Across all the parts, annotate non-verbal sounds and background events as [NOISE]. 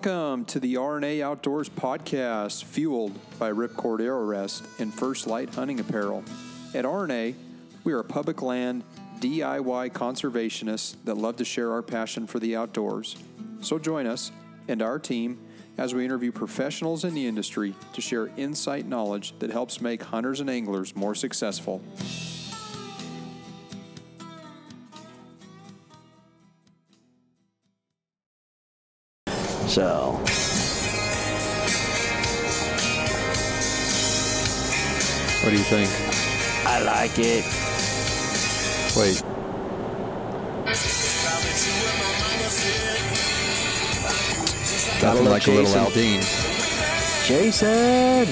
Welcome to the RNA Outdoors podcast, fueled by Ripcord Arrow Rest and First Lite Hunting Apparel. At RNA, we are public land DIY conservationists that love to share our passion for the outdoors. So join us and our team as we interview professionals in the industry to share insight knowledge that helps make hunters and anglers more successful. So. What do you think? I like it. Wait. Nothing like a little Aldean. Jason!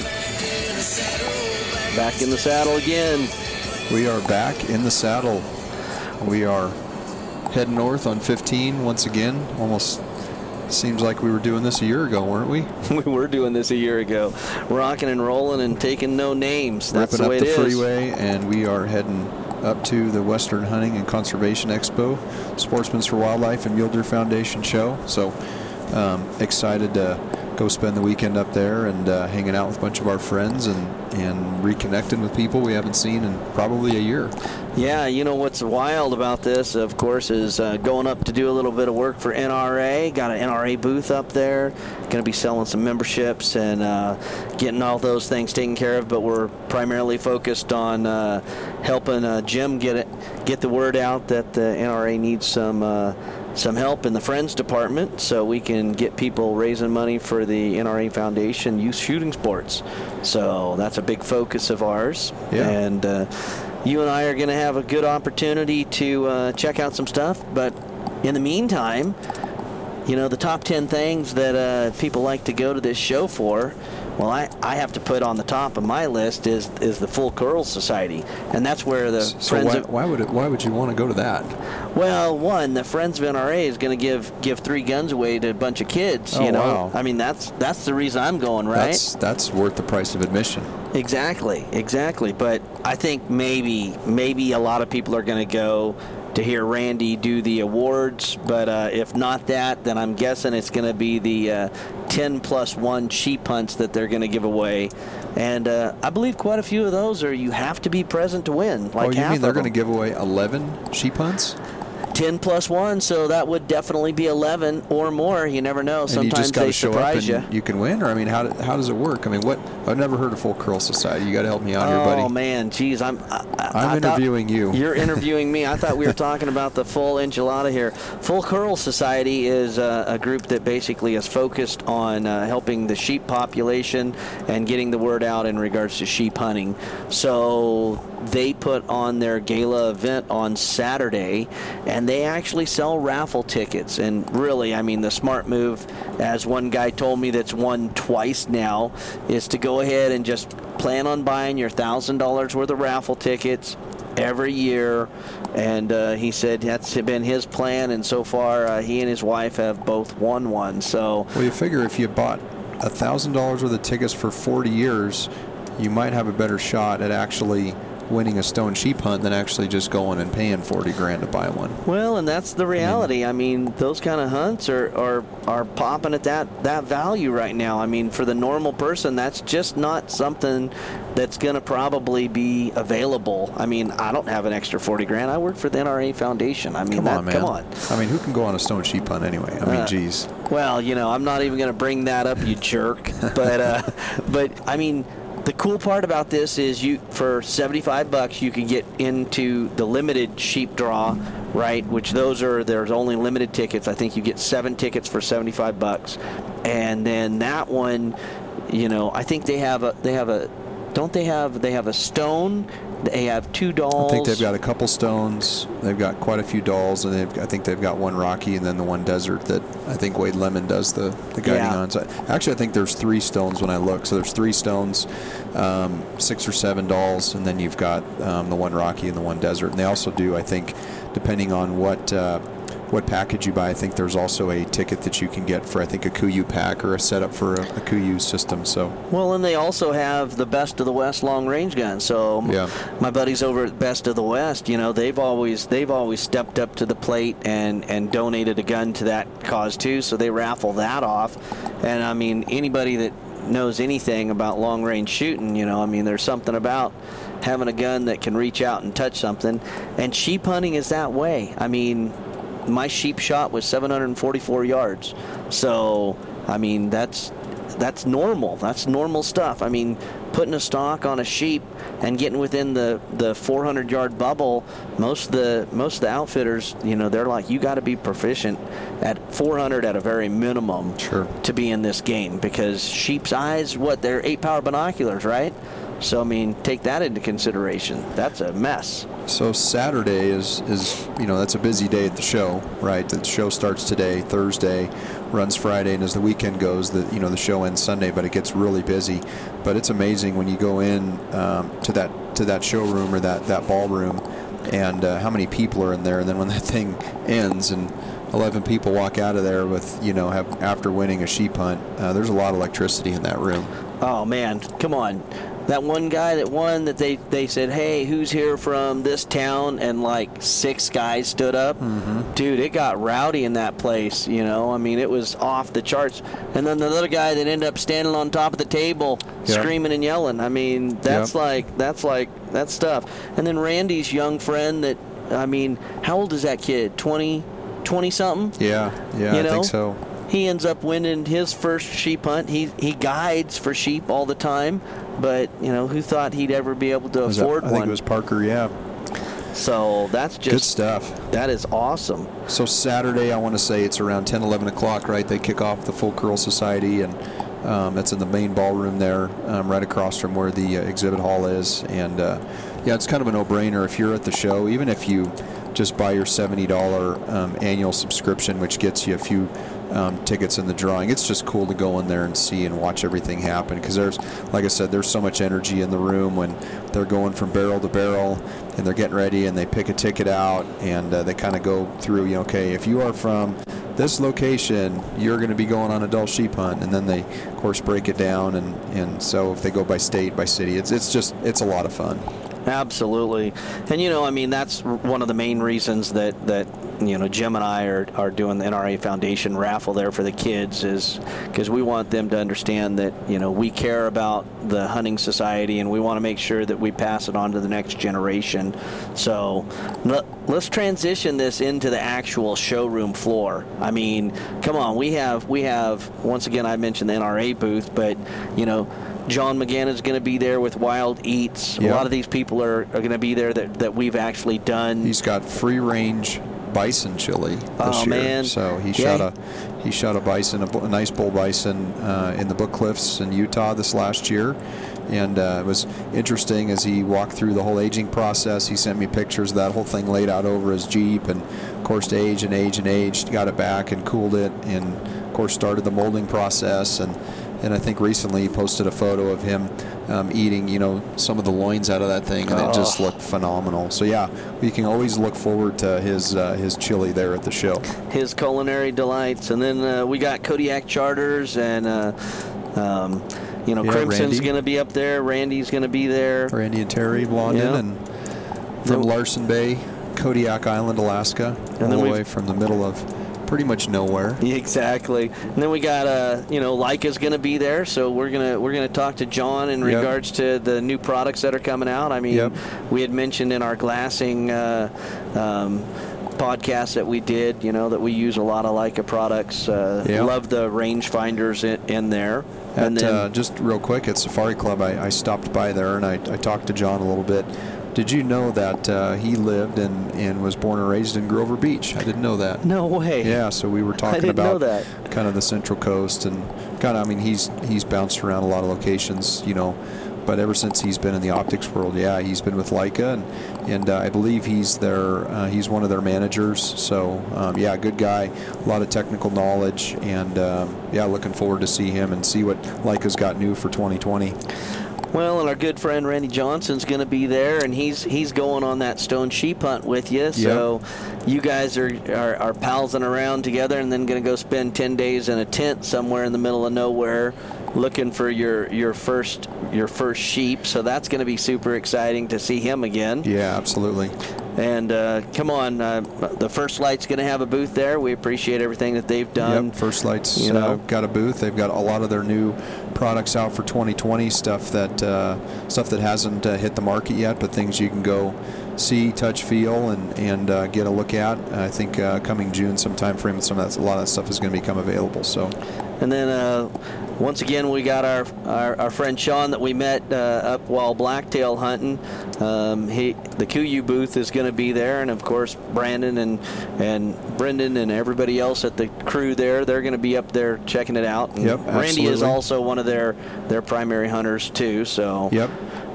Back in the saddle again. We are back in the saddle. We are heading north on 15 once again. Almost seems like we were doing this a year ago, weren't we? [LAUGHS] we were doing this a year ago. Rocking and rolling and taking no names. That's Ripping the way up the it is. freeway, and we are heading up to the Western Hunting and Conservation Expo, Sportsmen's for Wildlife and Mule Deer Foundation show. So um, excited to go spend the weekend up there and uh, hanging out with a bunch of our friends and, and reconnecting with people we haven't seen in probably a year. Yeah, you know what's wild about this, of course, is uh, going up to do a little bit of work for NRA. Got an NRA booth up there. Going to be selling some memberships and uh, getting all those things taken care of. But we're primarily focused on uh, helping uh, Jim get it, get the word out that the NRA needs some uh, some help in the Friends department so we can get people raising money for the NRA Foundation Youth Shooting Sports. So that's a big focus of ours. Yeah. And uh, you and I are going to have a good opportunity to uh, check out some stuff. But in the meantime, you know, the top 10 things that uh, people like to go to this show for. Well, I, I have to put on the top of my list is is the Full Curl Society, and that's where the So Friends why, of why would it, why would you want to go to that? well, one, the Friends of NRA is going to give give three guns away to a bunch of kids. Oh, you know, wow. I mean that's that's the reason I'm going, right? That's that's worth the price of admission. Exactly, exactly. But I think maybe maybe a lot of people are going to go to hear Randy do the awards. But uh, if not that, then I'm guessing it's going to be the uh, 10 plus one sheep hunts that they're going to give away. And uh, I believe quite a few of those are you have to be present to win. Like oh, you mean they're going to give away 11 sheep hunts? 10 plus one, so that would definitely be 11 or more. You never know. Sometimes they to show up surprise you. you can win, or I mean, how, do- how does it work? I mean, what? I've never heard of Full Curl Society. You got to help me out here, buddy. Oh man, geez, I'm. I, I interviewing you. You're [LAUGHS] interviewing me. I thought we were talking about the full enchilada here. Full Curl Society is uh, a group that basically is focused on uh, helping the sheep population and getting the word out in regards to sheep hunting. So they put on their gala event on Saturday, and they actually sell raffle tickets. And really, I mean, the smart move, as one guy told me that's won twice now, is to go ahead and just plan on buying your thousand dollars worth of raffle tickets every year. And uh, he said that's been his plan. And so far uh, he and his wife have both won one. So Well, you figure if you bought a thousand dollars worth of tickets for 40 years, you might have a better shot at actually winning a stone sheep hunt than actually just going and paying 40 grand to buy one. well and that's the reality i mean those kind of hunts are, are are popping at that that value right now i mean for the normal person that's just not something that's going to probably be available i mean i don't have an extra 40 grand i work for the nra foundation i mean Come that, on, man. come on I mean, who can go on a stone sheep hunt anyway? I mean, Uh, geez. Well, you know, I'm not even going to bring that up, you jerk. [LAUGHS] But, uh, but I mean, the cool part about this is you for 75 bucks you can get into the limited sheep draw, right? Which those are there's only limited tickets. I think you get seven tickets for 75 bucks, and then that one, you know, I think they have a they have a don't they have they have a stone. They have two Dalls. I think they've got a couple stones. They've got quite a few Dalls, and they've, I think they've got one Rocky and then the one desert that I think Wade Lemmon does the, the guiding Yeah. on. So actually, I think there's three stones when I look. So there's three stones, um, six or seven Dalls, and then you've got um, the one Rocky and the one desert. And they also do, I think, depending on what uh, what package you buy. I think there's also a ticket that you can get for I think a KUIU pack or a setup for a, a KUIU system. So well, and they also have the Best of the West long range gun. So yeah. my buddies over at Best of the West, you know, they've always they've always stepped up to the plate and and donated a gun to that cause too. So they raffle that off, and I mean anybody that knows anything about long range shooting, you know, I mean there's something about having a gun that can reach out and touch something, and sheep hunting is that way. I mean my sheep shot was 744 yards. So, I mean, that's that's normal. That's normal stuff. I mean, putting a stock on a sheep and getting within the, the 400 yard bubble, most of the most of the outfitters, you know, they're like, you got to be proficient at 400 at a very minimum sure. to be in this game because sheep's eyes, what they're eight power binoculars, right? So I mean, take that into consideration. That's a mess. So Saturday is is you know that's a busy day at the show, right? The show starts today, Thursday, runs Friday, and as the weekend goes, the you know the show ends Sunday, but it gets really busy. But it's amazing when you go in um, to that to that showroom or that that ballroom, and uh, how many people are in there, and then when that thing ends and 11 people walk out of there with you know have after winning a sheep hunt, uh, there's a lot of electricity in that room. Oh man, come on that one guy that won that they, they said, hey, who's here from this town? And like six guys stood up. Mm-hmm. Dude, it got rowdy in that place, you know. I mean, it was off the charts. And then the other guy that ended up standing on top of the table yep. screaming and yelling. I mean, that's yep. like, that's like, that's stuff. And then Randy's young friend that, I mean, how old is that kid? 20, 20 something? Yeah, yeah, you know? I think so he ends up winning his first sheep hunt. He he guides for sheep all the time, but you know, who thought he'd ever be able to afford that, I one? I think it was Parker. Yeah. So that's just good stuff. That is awesome. So Saturday, I want to say it's around 10, 11 o'clock, right? They kick off the Full Curl Society, and um, it's in the main ballroom there, um, right across from where the uh, exhibit hall is. And uh, yeah, it's kind of a no-brainer if you're at the show, even if you just buy your $70 um, annual subscription, which gets you a few um, tickets in the drawing. It's just cool to go in there and see and watch everything happen because there's, like I said, there's so much energy in the room when they're going from barrel to barrel and they're getting ready and they pick a ticket out and uh, they kind of go through, you know, okay, if you are from this location, you're going to be going on a Dall sheep hunt, and then they, of course, break it down, and, and so if they go by state, by city, it's it's just it's a lot of fun. Absolutely, and you know, I mean, that's one of the main reasons that that you know Jim and I are, are doing the NRA Foundation raffle there for the kids is because we want them to understand that you know we care about the hunting society and we want to make sure that we pass it on to the next generation. So let, let's transition this into the actual showroom floor. I mean, come on, we have we have once again I mentioned the NRA booth, but you know John McGann is going to be there with Wild Eats. Yep. A lot of these people are, are going to be there that, that we've actually done. He's got free range bison chili this oh, year. Man. So he yeah. shot a he shot a bison, a, a nice bull bison uh, in the Book Cliffs in Utah this last year. And uh, it was interesting as he walked through the whole aging process. He sent me pictures of that whole thing laid out over his Jeep, and of course, age and age and age, got it back and cooled it, and of course, started the molding process. And and I think recently he posted a photo of him um, eating, you know, some of the loins out of that thing, and oh. it just looked phenomenal. So yeah, we can always look forward to his uh, his chili there at the show. His culinary delights, and then uh, we got Kodiak Charters and. Uh, um, you know, yeah, Crimson's going to be up there. Randy's going to be there. Randy and Terry Blondin, yeah. and from Larsen Bay, Kodiak Island, Alaska, and all the way from the middle of pretty much nowhere. [LAUGHS] Exactly. And then we got uh, you know, Leica's going to be there, so we're gonna we're gonna talk to John in yep. regards to the new products that are coming out. I mean, yep. we had mentioned in our glassing. Uh, um, podcast that we did, you know, that we use a lot of Leica products. Uh, yep. Love the rangefinders in, in there. At, and then, uh, just real quick, at Safari Club, I, I stopped by there and I, I talked to John a little bit did you know that uh, he lived and, and was born and raised in Grover Beach? I didn't know that. No way. Yeah, so we were [LAUGHS] talking about kind of the Central Coast and kind of. I mean, he's he's bounced around a lot of locations, you know. But ever since he's been in the optics world, yeah, he's been with Leica, and and uh, I believe he's their uh, he's one of their managers. So um, yeah, good guy, a lot of technical knowledge, and um, yeah, looking forward to see him and see what Leica's got new for 2020. Well, and our good friend Randy Johnson's going to be there, and he's he's going on that stone sheep hunt with you. So yep. you guys are, are, are palsing around together, and then going to go spend 10 days in a tent somewhere in the middle of nowhere looking for your your first your first sheep. So that's going to be super exciting to see him again. Yeah, absolutely. And uh, come on, uh, the First Lite's going to have a booth there. We appreciate everything that they've done. Yep, First Lite's you uh, know. got a booth. They've got a lot of their new products out for 2020 stuff that uh, stuff that hasn't uh, hit the market yet, but things you can go see, touch, feel, and and uh, get a look at. I think uh, coming June, some time frame, some of that, a lot of that stuff is going to become available. So, and then uh, once again, we got our, our, our, friend Sean that we met uh, up while blacktail hunting. Um, he the KUIU booth is going to be there, and of course Brandon and and Brendan and everybody else at the crew there, they're going to be up there checking it out. And yep, Randy absolutely. is also one of their their primary hunters too. So yep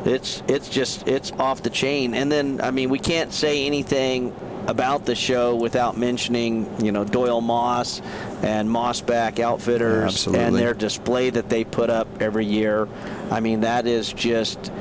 it's it's just it's off the chain. And then I mean we can't say anything about the show without mentioning you know Doyle Moss and Mossback Outfitters yeah, and their display that they put up every year. I mean that is just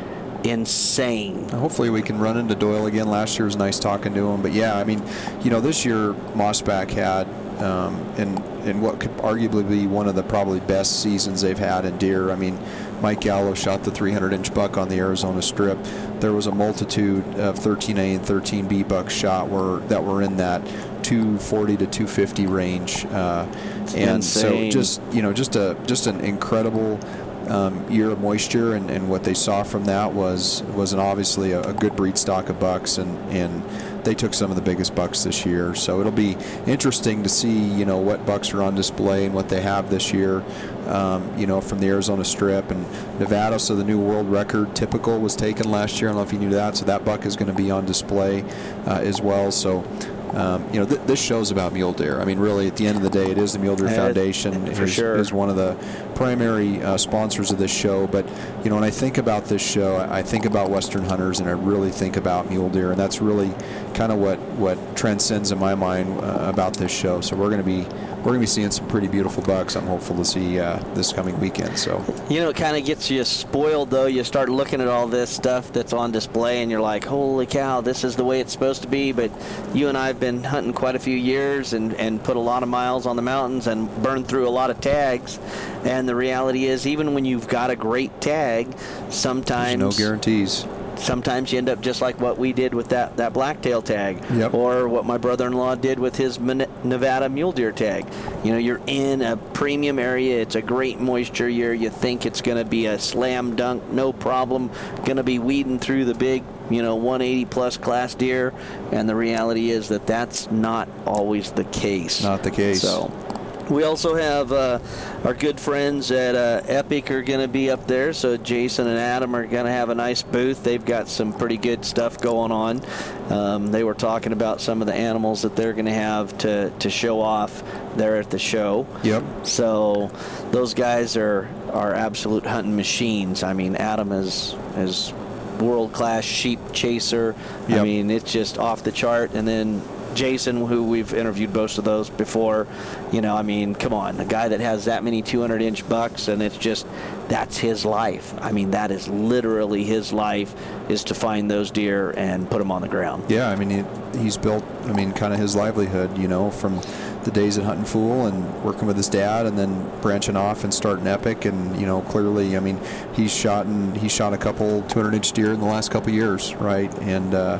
insane. Hopefully we can run into Doyle again. Last year was nice talking to him, but yeah, I mean, you know, this year Mossback had um, in in what could arguably be one of the probably best seasons they've had in deer. I mean, Mike Gallo shot the 300 inch buck on the Arizona Strip. There was a multitude of 13A and 13B bucks shot were that were in that 240 to 250 range, uh, and Insane. so just you know just a just an incredible. Um, year of moisture, and, and what they saw from that was was an obviously a, a good breed stock of bucks, and and they took some of the biggest bucks this year. So it'll be interesting to see, you know, what bucks are on display and what they have this year. Um, you know, from the Arizona Strip and Nevada. So the new world record typical was taken last year. I don't know if you knew that. So that buck is going to be on display uh, as well. So um, you know, th- this show's about mule deer. I mean, really, at the end of the day, it is the Mule Deer Foundation for is, sure. is one of the primary uh, sponsors of this show. But you know, when I think about this show, I, think about Western hunters, and I really think about mule deer, and that's really kind of what what transcends in my mind uh, about this show. So we're going to be we're going to be seeing some pretty beautiful bucks. I'm hopeful to see uh, this coming weekend. So you know, it kind of gets you spoiled though. You start looking at all this stuff that's on display, and you're like, "Holy cow, this is the way it's supposed to be." But you and I been hunting quite a few years and and put a lot of miles on the mountains and burned through a lot of tags. And the reality is, even when you've got a great tag, sometimes There's no guarantees sometimes you end up just like what we did with that, that blacktail tag yep. or what my brother-in-law did with his Nevada mule deer tag. You know, you're in a premium area. It's a great moisture year. You think it's going to be a slam dunk, no problem, going to be weeding through the big, you know, 180 plus class deer. And the reality is that that's not always the case. Not the case. So we also have uh, our good friends at uh, Epic are going to be up there. So Jason and Adam are going to have a nice booth. They've got some pretty good stuff going on. Um, they were talking about some of the animals that they're going to have to to show off there at the show. Yep. So those guys are are absolute hunting machines. I mean, Adam is is world class sheep chaser. Yep. I mean, it's just off the chart. And then Jason, who we've interviewed most of those before, you know, I mean, come on, a guy that has that many 200 inch bucks, and it's just that's his life. I mean, that is literally his life is to find those deer and put them on the ground. Yeah, I mean, he, he's built, I mean, kind of his livelihood, you know, from the days at Hunting Fool and working with his dad, and then branching off and starting Epic, and you know, clearly, I mean, he's shot and he shot a couple 200 inch deer in the last couple years, right, and. Uh,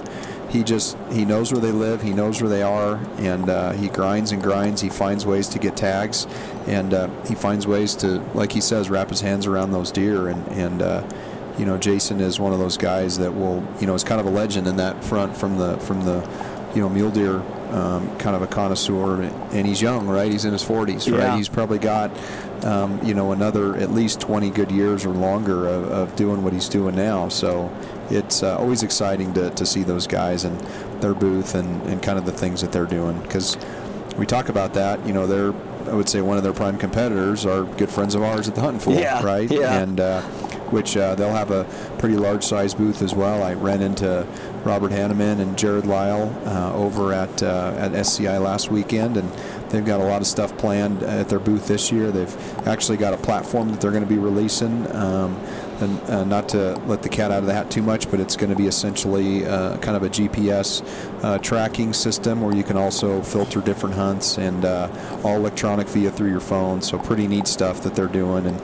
he just he knows where they live, he knows where they are, and uh, he grinds and grinds. He finds ways to get tags, and uh, he finds ways to, like he says, wrap his hands around those deer. And and uh, you know, Jason is one of those guys that will, you know, is kind of a legend in that front from the from the, you know, mule deer. Um, kind of a connoisseur, and he's young, right? He's in his 40s, yeah. right? He's probably got, um, you know, another at least 20 good years or longer of, of doing what he's doing now. So it's uh, always exciting to, to see those guys and their booth and, and kind of the things that they're doing because we talk about that. You know, they're I would say one of their prime competitors are good friends of ours at the Hunting Fool, yeah, right? Yeah. And uh, which uh, they'll have a pretty large size booth as well. I ran into Robert Hanneman and Jared Lyle uh, over at uh, at SCI last weekend, and they've got a lot of stuff planned at their booth this year. They've actually got a platform that they're going to be releasing. Um, and uh, not to let the cat out of the hat too much, but it's going to be essentially uh, kind of a GPS uh, tracking system where you can also filter different hunts and uh, all electronic via through your phone. So pretty neat stuff that they're doing. And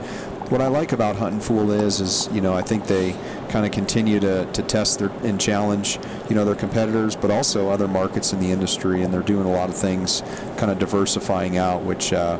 what I like about Huntin' Fool is, is you know, I think they kind of continue to, to test their, and challenge, you know, their competitors, but also other markets in the industry, and they're doing a lot of things, kind of diversifying out, which. Uh,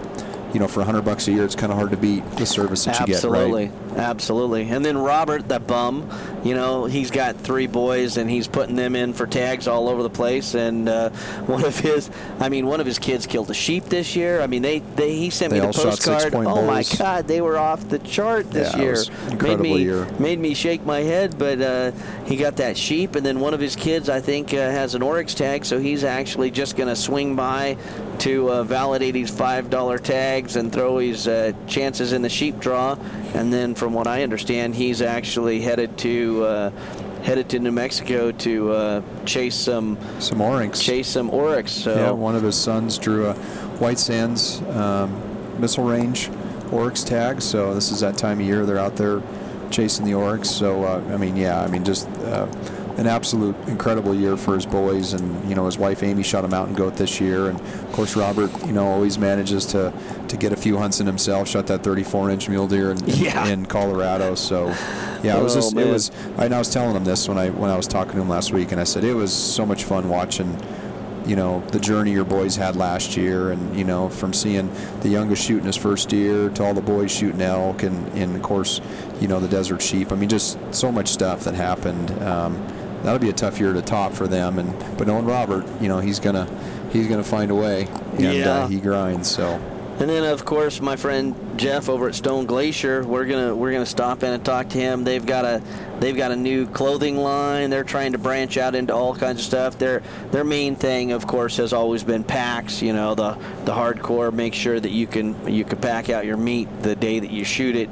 you know, for 100 bucks a year, it's kind of hard to beat the service that absolutely. you get, right? Absolutely. And then Robert, the bum, you know, he's got three boys and he's putting them in for tags all over the place. And uh, [LAUGHS] one of his, I mean, one of his kids killed a sheep this year. I mean, they, they he sent they me the postcard. Oh bulls. my God, they were off the chart this yeah, year. made me year. made me shake my head. But uh, he got that sheep, and then one of his kids, I think, uh, has an Oryx tag, so he's actually just going to swing by to uh, validate his five dollar tags and throw his uh, chances in the sheep draw. And then, from what I understand, he's actually headed to uh, headed to New Mexico to uh, chase some some oryx. Chase some oryx. So yeah, one of his sons drew a White Sands um, missile range oryx tag. So this is that time of year they're out there chasing the oryx. So uh, I mean, yeah, I mean just uh, an absolute incredible year for his boys, and you know his wife Amy shot a mountain goat this year, and of course Robert, you know, always manages to to get a few hunts in himself. Shot that 34-inch mule deer in, yeah. in, Colorado, so. Yeah, it was oh, just, it was. I, I was telling him this when I when I was talking to him last week, and I said it was so much fun watching you know the journey your boys had last year and you know from seeing the youngest shooting his first deer to all the boys shooting elk and, and of course you know the desert sheep i mean just so much stuff that happened um, that'll be a tough year to top for them and but knowing robert you know he's gonna he's gonna find a way and yeah. uh, he grinds so and then, of course, my friend Jeff over at Stone Glacier, we're gonna we're gonna stop in and talk to him. They've got a they've got a new clothing line. They're trying to branch out into all kinds of stuff. Their their main thing, of course, has always been packs. You know, the the hardcore. Make sure that you can you can pack out your meat the day that you shoot it.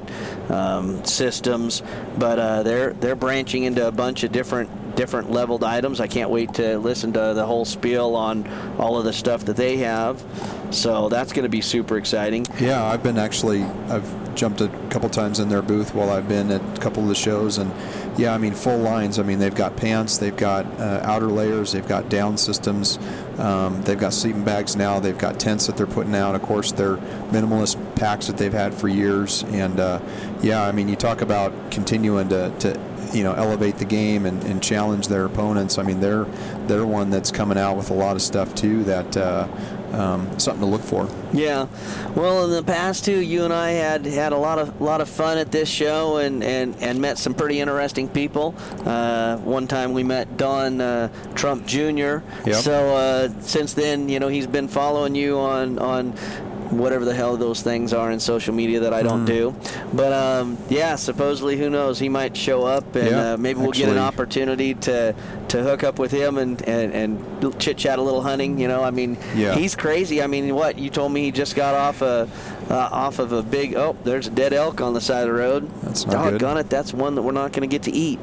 Um, systems, but uh, they're they're branching into a bunch of different different leveled items. I can't wait to listen to the whole spiel on all of the stuff that they have. So that's going to be super exciting. Yeah, I've been actually I've jumped a couple times in their booth while I've been at a couple of the shows and yeah, I mean full lines. I mean they've got pants, they've got uh, outer layers, they've got down systems, um, they've got sleeping bags now, they've got tents that they're putting out. Of course, they're minimalist packs that they've had for years, and uh, yeah, I mean you talk about continuing to, to you know elevate the game and, and, challenge their opponents. I mean they're they're one that's coming out with a lot of stuff too that uh, um, something to look for. Yeah, well, in the past too, you and I had had a lot of lot of fun at this show and and, and met some pretty interesting people. Uh, one time we met Don uh, Trump Jr. Yep. So uh, since then, you know, he's been following you on on whatever the hell those things are in social media that I don't mm. do. But um, yeah, supposedly, who knows? He might show up, and yeah, uh, maybe we'll actually. get an opportunity to to hook up with him and and, and chit chat a little hunting. You know, I mean, yeah. he's crazy. I mean, what you told me he just got off a uh, off of a big oh, there's a dead elk on the side of the road. That's not Doggone good. it, that's one that we're not going to get to eat.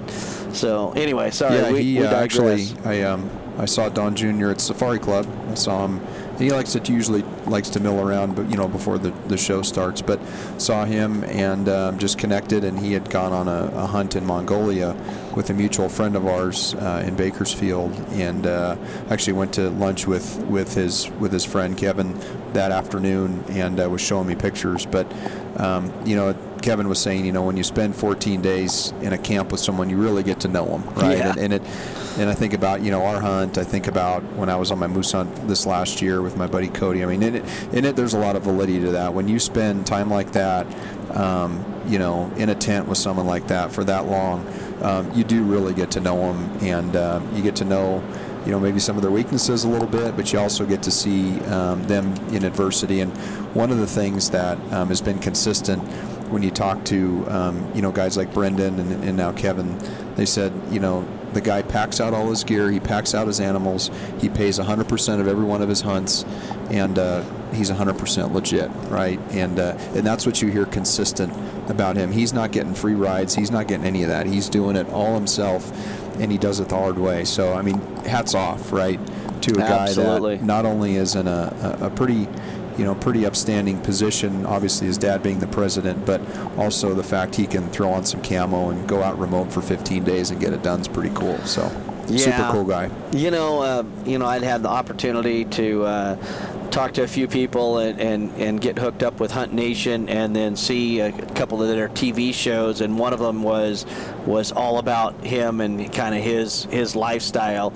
So anyway, sorry. Yeah, we, he we uh, actually. I um I saw Don Jr. at Safari Club. I saw him. He likes to usually likes to mill around, but you know before the, the show starts. But saw him and um, just connected, and he had gone on a, a, hunt in Mongolia with a mutual friend of ours uh, in Bakersfield, and uh, actually went to lunch with, with his with his friend Kevin that afternoon, and uh, was showing me pictures. But um, you know, Kevin was saying, you know, when you spend 14 days in a camp with someone, you really get to know them, right? Yeah. And, and it, and I think about, you know, our hunt. I think about when I was on my moose hunt this last year with my buddy Cody. I mean, in it, in it, there's a lot of validity to that. When you spend time like that, um, you know, in a tent with someone like that for that long, um, you do really get to know them, and uh, you get to know you know maybe some of their weaknesses a little bit, but you also get to see um, them in adversity. And one of the things that um, has been consistent when you talk to um, you know guys like Brendan and, and, now Kevin, they said you know the guy packs out all his gear, he packs out his animals, he pays 100% of every one of his hunts, and uh, he's 100% legit, right? And uh, and that's what you hear consistent about him. He's not getting free rides, he's not getting any of that. He's doing it all himself, and he does it the hard way. So I mean, hats off, right, to a guy Absolutely. that not only is in a, a, a pretty you know, pretty upstanding position. Obviously, his dad being the president, but also the fact he can throw on some camo and go out remote for 15 days and get it done is pretty cool. So, Yeah. super cool guy. You know, uh, you know, I'd had the opportunity to uh, talk to a few people and, and, and get hooked up with Hunt Nation, and then see a couple of their TV shows, and one of them was was all about him and kind of his his lifestyle.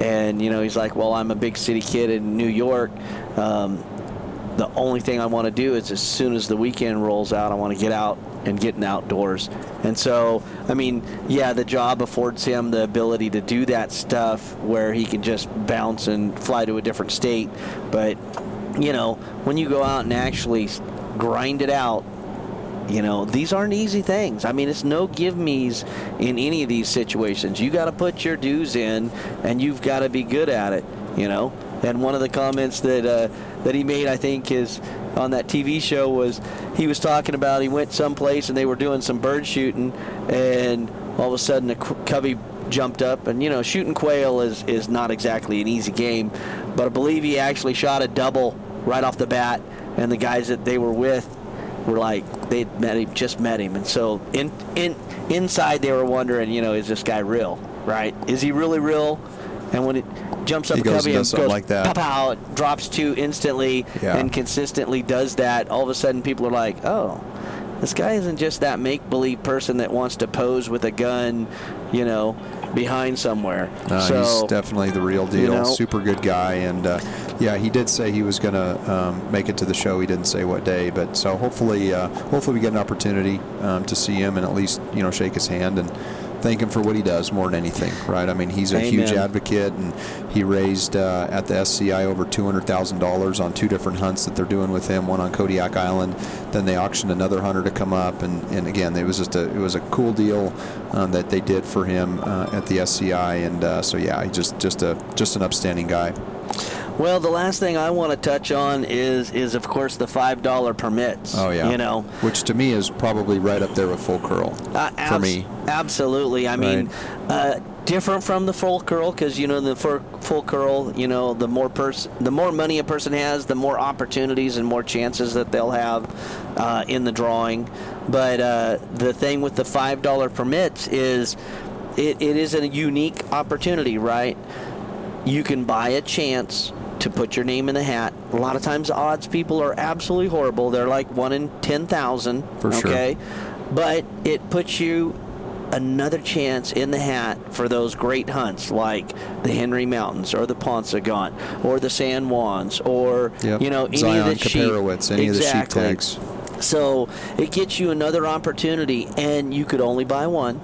And you know, he's like, "Well, I'm a big city kid in New York." Um, the only thing I want to do is as soon as the weekend rolls out, I want to get out and get in outdoors. And so, I mean, yeah, the job affords him the ability to do that stuff where he can just bounce and fly to a different state. But, you know, when you go out and actually grind it out, you know, these aren't easy things. I mean, it's no give me's in any of these situations. You got to put your dues in and you've got to be good at it, you know. And one of the comments that uh, that he made, I think, is on that TV show was he was talking about he went someplace and they were doing some bird shooting, and all of a sudden a covey jumped up, and you know, shooting quail is is not exactly an easy game, but I believe he actually shot a double right off the bat, and the guys that they were with were like they met him, just met him, and so in in inside they were wondering, you know, is this guy real? Right? Is he really real? And when it jumps up He goes covey and and does goes like that. pow pow, it drops two instantly Yeah. and consistently does that, all of a sudden people are like, oh, this guy isn't just that make believe person that wants to pose with a gun, you know, behind somewhere. No, so he's definitely the real deal. you know- Super good guy, and uh, yeah, he did say he was going to um, make it to the show. He didn't say what day, but so hopefully, uh, hopefully we get an opportunity um, to see him and at least you know shake his hand and thank him for what he does more than anything, right? I mean, he's a huge advocate, and he raised uh, at the SCI over two hundred thousand dollars on two different hunts that they're doing with him. One on Kodiak Island, then they auctioned another hunter to come up, and, and again, it was just a it was a cool deal um, that they did for him uh, at the SCI, and uh, so yeah, he just just a just an upstanding guy. Well, the last thing I want to touch on is is of course the five dollar permits. Oh yeah, you know, which to me is probably right up there with full curl Uh, for me. Absolutely. I mean, uh, different from the full curl because you know the full, full curl. You know, the more person, the more money a person has, the more opportunities and more chances that they'll have uh, in the drawing. But uh, the thing with the five dollar permits is, it, it is a unique opportunity, right? You can buy a chance to put your name in the hat. A lot of times, odds people are absolutely horrible. They're like one in ten thousand. For sure. Okay, but it puts you another chance in the hat for those great hunts like the Henry Mountains or the Paunsaugunt or the San Juans or Yep. you know any Zion, of the sheep. Any of the sheep Exactly. tags. So it gets you another opportunity, and you could only buy one.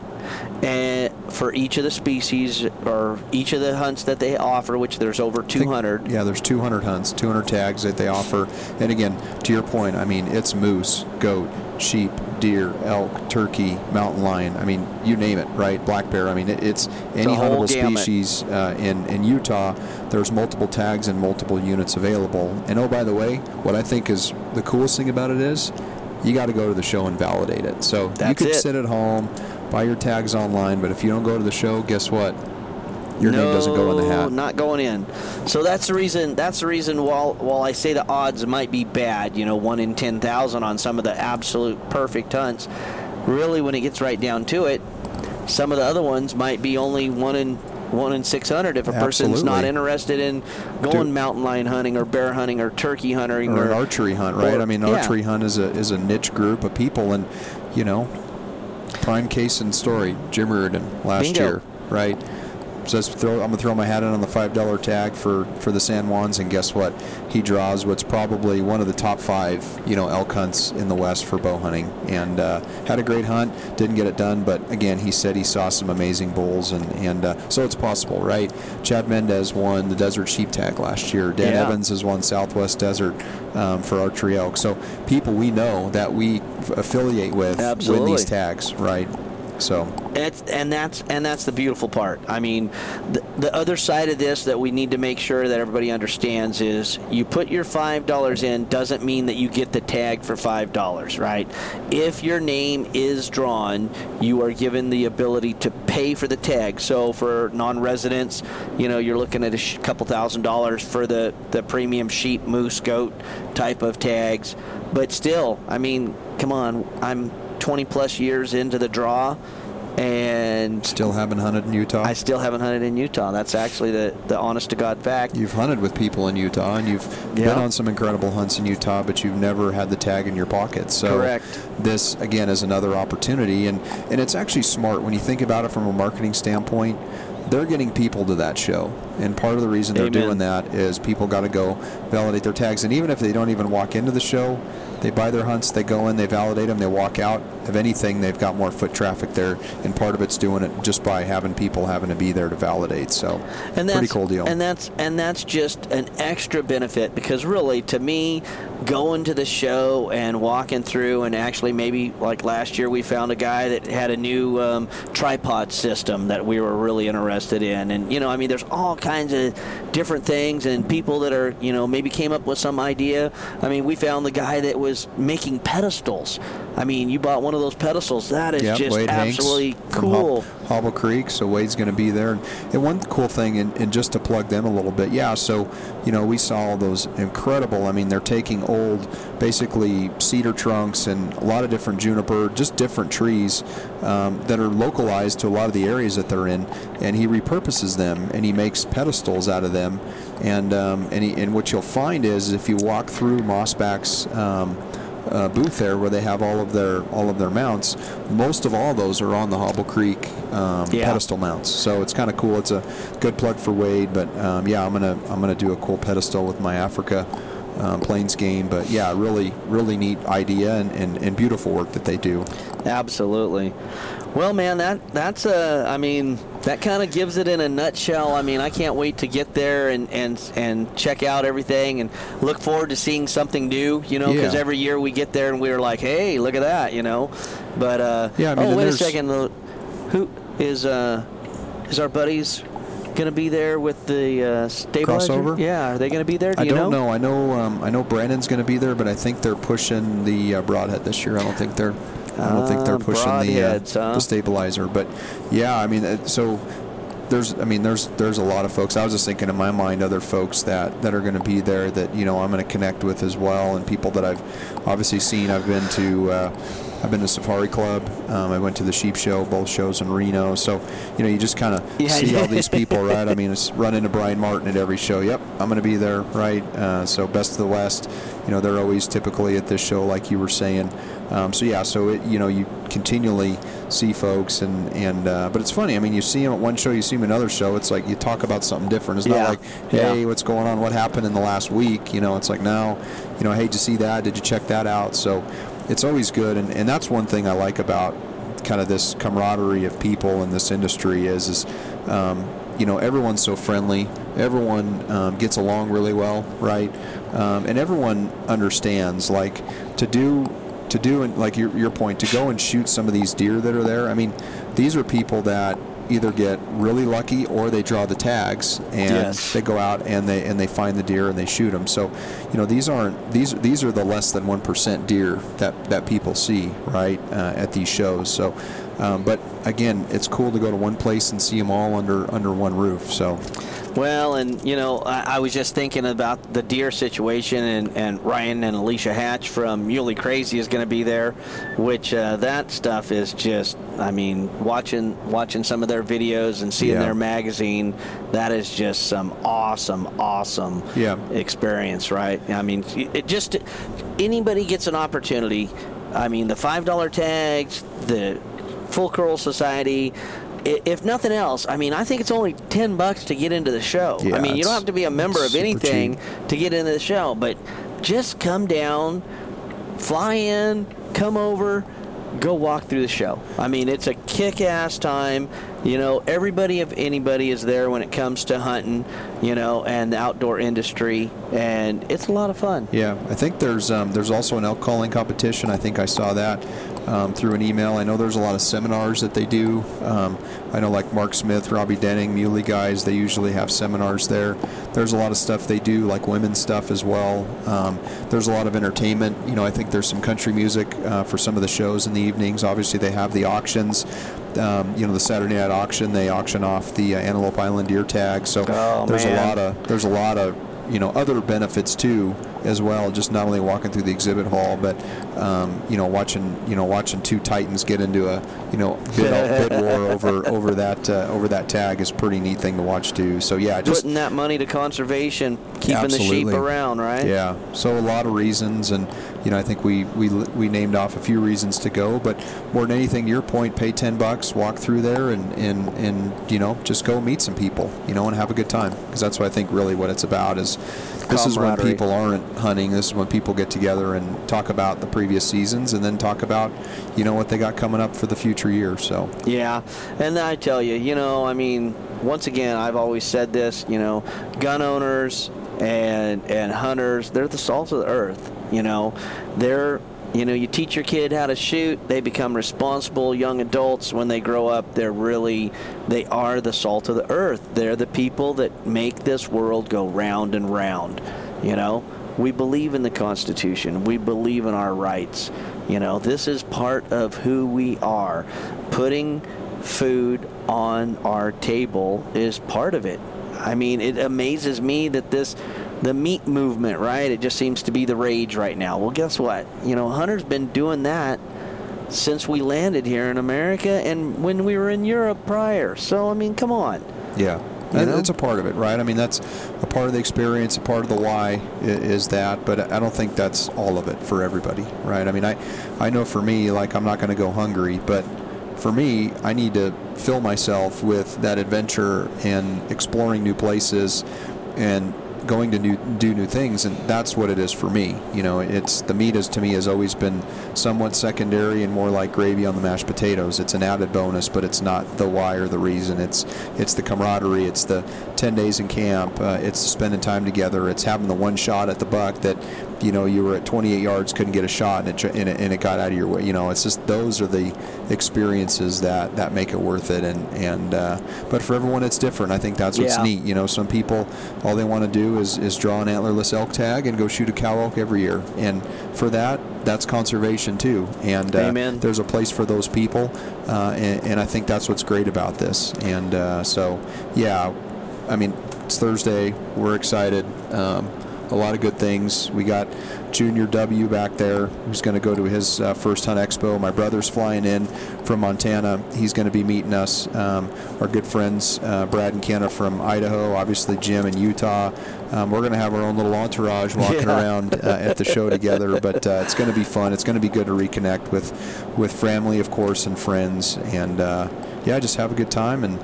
And for each of the species or each of the hunts that they offer, which there's over I think- 200. Yeah, there's 200 hunts, 200 tags that they offer. And again, to your point, I mean, it's moose, goat, sheep, deer, elk, turkey, mountain lion. I mean, you name it, right? Black bear. I mean, it, it's any huntable gamut. species uh, in in Utah. There's multiple tags and multiple units available. And oh, by the way, what I think is the coolest thing about it is, you got to go to the show and validate it. So you That's could it. sit at home, buy your tags online, but if you don't go to the show, guess what? Your name doesn't go in the hat. No. Not going in. So that's the reason. That's the reason. While while I say the odds might be bad, you know, one in ten thousand on some of the absolute perfect hunts. Really, when it gets right down to it, some of the other ones might be only one in one in six hundred if a person's not interested in going Do- mountain lion hunting or bear hunting or turkey hunting or an archery hunt, right? or- I mean, yeah. archery hunt is a is a niche group of people, and you know, prime case and story, Jim Reardon last Bingo. year, right? Says throw, I'm gonna throw my hat in on the five dollar tag for for the San Juans, and guess what? He draws what's probably one of the top five, you know, elk hunts in the West for bow hunting, and uh, had a great hunt. Didn't get it done, but again, he said he saw some amazing bulls, and and uh, so it's possible, right? Chad Mendez won the Desert Sheep Tag last year. Dan Yeah. Evans has won Southwest Desert um, for archery elk. So people we know that we affiliate with win these tags, right? So and that's and that's the beautiful part. I mean, the, the other side of this that we need to make sure that everybody understands is you put your five dollars in doesn't mean that you get the tag for five dollars, right? If your name is drawn, you are given the ability to pay for the tag. So for non-residents, you know, you're looking at a couple thousand dollars for the the premium sheep, moose, goat type of tags. But still, I mean, come on, I'm 20 plus years into the draw and still haven't hunted in Utah. I still haven't hunted in Utah. That's actually the, the honest to God fact. You've hunted with people in Utah, and you've yeah. been on some incredible hunts in Utah, but you've never had the tag in your pocket. So Correct. this again is another opportunity, and and it's actually smart when you think about it from a marketing standpoint. They're getting people to that show, and part of the reason they're Amen. doing that is people got to go validate their tags, and even if they don't even walk into the show, they buy their hunts, they go in, they validate them, they walk out. If anything, they've got more foot traffic there, and part of it's doing it just by having people having to be there to validate. So, and pretty cool deal. And that's and that's just an extra benefit because really, to me, going to the show and walking through, and actually maybe like last year we found a guy that had a new um, tripod system that we were really interested in, and you know, I mean, there's all kinds of different things, and people that are you know maybe came up with some idea. I mean, we found the guy that was was making pedestals. I mean, you bought one of those pedestals. That is yep, just Wade absolutely cool. Hobble Creek, so Wade's going to be there. And one cool thing, and, and, just to plug them a little bit, yeah. So, you know, we saw those incredible. I mean, they're taking old, basically cedar trunks and a lot of different juniper, just different trees um, that are localized to a lot of the areas that they're in, and he repurposes them and he makes pedestals out of them. And um, and, he, and what you'll find is if you walk through Mossback's um, uh, booth there where they have all of their all of their mounts. Most of all those are on the Hobble Creek um, yeah. pedestal mounts. So it's kind of cool. It's a good plug for Wade, but um, yeah, I'm gonna I'm gonna do a cool pedestal with my Africa. Um, plains game, but yeah, really, really neat idea and, and, and beautiful work that they do. Absolutely. Well, man, that that's a. I mean, that kind of gives it in a nutshell. I mean, I can't wait to get there and and and check out everything and look forward to seeing something new. You know, because yeah. every year we get there and we're like, hey, look at that. You know, but uh, yeah. I mean, oh, wait a second. Who is uh is our buddies going to be there with the uh, stabilizer? Crossover? Yeah, are they going to be there? Do I don't know? know. I know. Um, I know Brandon's going to be there, but I think they're pushing the uh, broadhead this year. I don't think they're. I don't think they're Uh, pushing the uh, huh? the stabilizer, but yeah, I mean, uh, so there's, I mean, there's there's a lot of folks. I was just thinking in my mind, other folks that that are going to be there that you know I'm going to connect with as well, and people that I've obviously seen. I've been to. Uh, I've been to Safari Club. Um, I went to the Sheep Show, both shows in Reno. So, you know, you just kind of [LAUGHS] Yeah, see all these people, right? I mean, it's run into Brian Martin at every show. Yep, I'm going to be there, right? Uh, so, Best of the West, you know, they're always typically at this show, like you were saying. Um, so, yeah, so, it, you know, you continually see folks, and, and uh, but it's funny. I mean, you see them at one show, you see them at another show. It's like you talk about something different. It's Yeah. not like, hey, Yeah. what's going on? What happened in the last week? You know, it's like, now, you know, hey, did you see that? Did you check that out? So, it's always good, and, and that's one thing I like about kind of this camaraderie of people in this industry is is um, you know everyone's so friendly, everyone um, gets along really well, right? Um, and everyone understands like to do to do and like your your point to go and shoot some of these deer that are there. I mean, these are people that either get really lucky or they draw the tags and Yes. they go out and they and they find the deer and they shoot them. So, you know, these aren't these these are the less than one percent deer that that people see right uh, at these shows. So, um, but again, it's cool to go to one place and see them all under under one roof. So, Well, and you know, I, I was just thinking about the deer situation, and, and Ryan and Alicia Hatch from Muley Crazy is going to be there, which uh, that stuff is just, I mean, watching watching some of their videos and seeing Yeah. their magazine, that is just some awesome, awesome Yeah. experience, right? I mean, it just anybody gets an opportunity. I mean, the five dollar tags, the Full Curl Society. If nothing else, I mean, I think it's only ten bucks to get into the show. Yeah, I mean, you don't have to be a member of anything cheap. to get into the show, but just come down, fly in, come over, go walk through the show. I mean, it's a kick-ass time. You know, everybody if anybody is there when it comes to hunting, you know, and the outdoor industry, and it's a lot of fun. yeah, I think there's um, there's also an elk calling competition. I think I saw that. Um, through an email. I know there's a lot of seminars that they do. Um, I know like Mark Smith, Robby Denning, Muley guys, they usually have seminars there. There's a lot of stuff they do, like women's stuff as well. Um, there's a lot of entertainment. You know, I think there's some country music uh, for some of the shows in the evenings. Obviously, they have the auctions. Um, you know, the Saturday night auction, they auction off the uh, Antelope Island deer tag. So oh, there's man. a lot of there's a lot of you know other benefits too as well. Just not only walking through the exhibit hall, but um, you know watching you know watching two titans get into a you know bid, [LAUGHS] bid war over over that uh, over that tag is a pretty neat thing to watch too. So yeah, just putting that money to conservation, keeping absolutely. the sheep around, right? Yeah. So a lot of reasons, and you know I think we we we named off a few reasons to go, but more than anything, your point, pay ten bucks, walk through there, and and and you know just go meet some people, you know, and have a good time because that's what I think really what it's about is this is when people aren't hunting. This is when people get together and talk about the previous seasons, and then talk about, you know, what they got coming up for the future year. So yeah, and I tell you, you know, I mean, once again, I've always said this. You know, gun owners and and hunters, they're the salt of the earth. You know, they're you know, you teach your kid how to shoot, they become responsible young adults. When they grow up, they're really, they are the salt of the earth. They're the people that make this world go round and round. You know, we believe in the Constitution, we believe in our rights. You know, this is part of who we are. Putting food on our table is part of it. I mean, it amazes me that this the meat movement, right? It just seems to be the rage right now. Well, guess what? You know, Hunter's been doing that since we landed here in America and when we were in Europe prior. So, I mean, come on. Yeah. You know? It's a part of it, right? I mean, that's a part of the experience, a part of the why is that, but I don't think that's all of it for everybody, right? I mean, I, I know for me, like, I'm not going to go hungry, but for me, I need to fill myself with that adventure and exploring new places and going to new, do new things, and that's what it is for me. You know, it's the meat is to me has always been somewhat secondary and more like gravy on the mashed potatoes. It's an added bonus, but it's not the why or the reason. It's it's the camaraderie. It's the 10 days in camp. Uh, it's spending time together. It's having the one shot at the buck that you know you were at 28 yards, couldn't get a shot, and it, and it, and it got out of your way. You know, it's just those are the experiences that that make it worth it. And and uh, but for everyone, it's different. I think that's what's Yeah. neat. You know, some people all they want to do is is draw an antlerless elk tag and go shoot a cow elk every year, and for that, that's conservation too. And uh, there's a place for those people, uh, and, and I think that's what's great about this. And uh, so, yeah, I mean, it's Thursday. We're excited. Um, a lot of good things. We got Junior W back there, who's going to go to his uh, first hunt expo. My brother's flying in from Montana. He's going to be meeting us. Um, our good friends uh, Brad and Kenna from Idaho, obviously Jim in Utah. Um, we're going to have our own little entourage walking Yeah. around uh, at the show [LAUGHS] together, but uh, it's going to be fun. It's going to be good to reconnect with with family, of course, and friends, and uh, yeah, just have a good time. And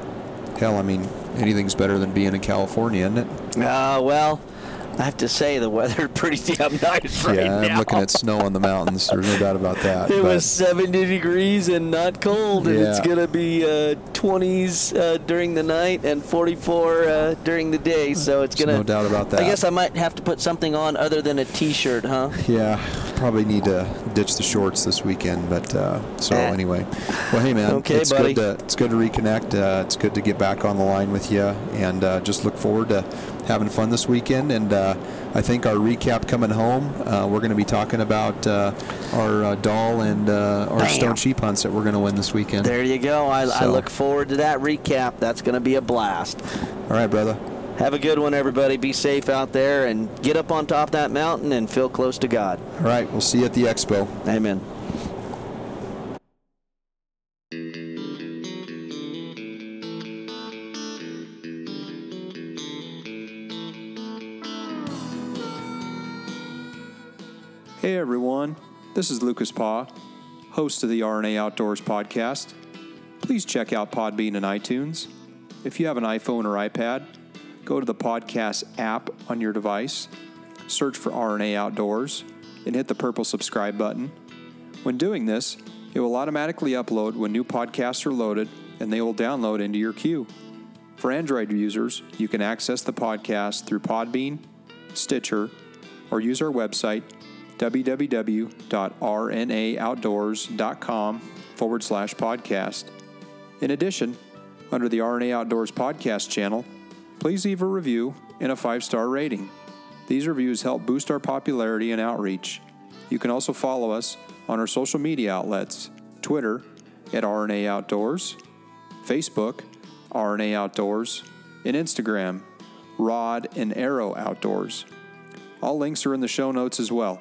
hell, I mean, anything's better than being in California, isn't it? Uh, well, I have to say the weather pretty damn nice right yeah, now. I'm looking at snow on the mountains. There's no doubt about that. It was 70 degrees and not cold, and it's going to be uh, 20s uh, during the night and 44 uh, during the day. So it's There's to. no doubt about that. I guess I might have to put something on other than a T-shirt, huh? Yeah, probably need to ditch the shorts this weekend. But uh, so Eh. anyway, well, hey man, Okay, it's buddy. good to it's good to reconnect. Uh, it's good to get back on the line with you, and uh, just look forward to having fun this weekend. And uh, I think our recap coming home, uh, we're going to be talking about uh, our uh, Dall and uh, our Bam. stone sheep hunts that we're going to win this weekend. There you go. I, I look forward to that recap. That's going to be a blast. All right, brother. Have a good one, everybody. Be safe out there and get up on top of that mountain and feel close to God. All right, we'll see you at the expo. Amen. Hey everyone, this is Lucas Paw, host of the RNA Outdoors podcast. Please check out Podbean and iTunes. If you have an iPhone or iPad, go to the podcast app on your device, search for RNA Outdoors, and hit the purple subscribe button. When doing this, it will automatically upload when new podcasts are loaded and they will download into your queue. For Android users, you can access the podcast through Podbean, Stitcher, or use our website www.rnaoutdoors.com forward slash podcast. In addition, under the RNA Outdoors podcast channel, please leave a review and a five star rating. These reviews help boost our popularity and outreach. You can also follow us on our social media outlets Twitter at RNA Outdoors, Facebook, RNA Outdoors, and Instagram, Rod and Arrow Outdoors. All links are in the show notes as well.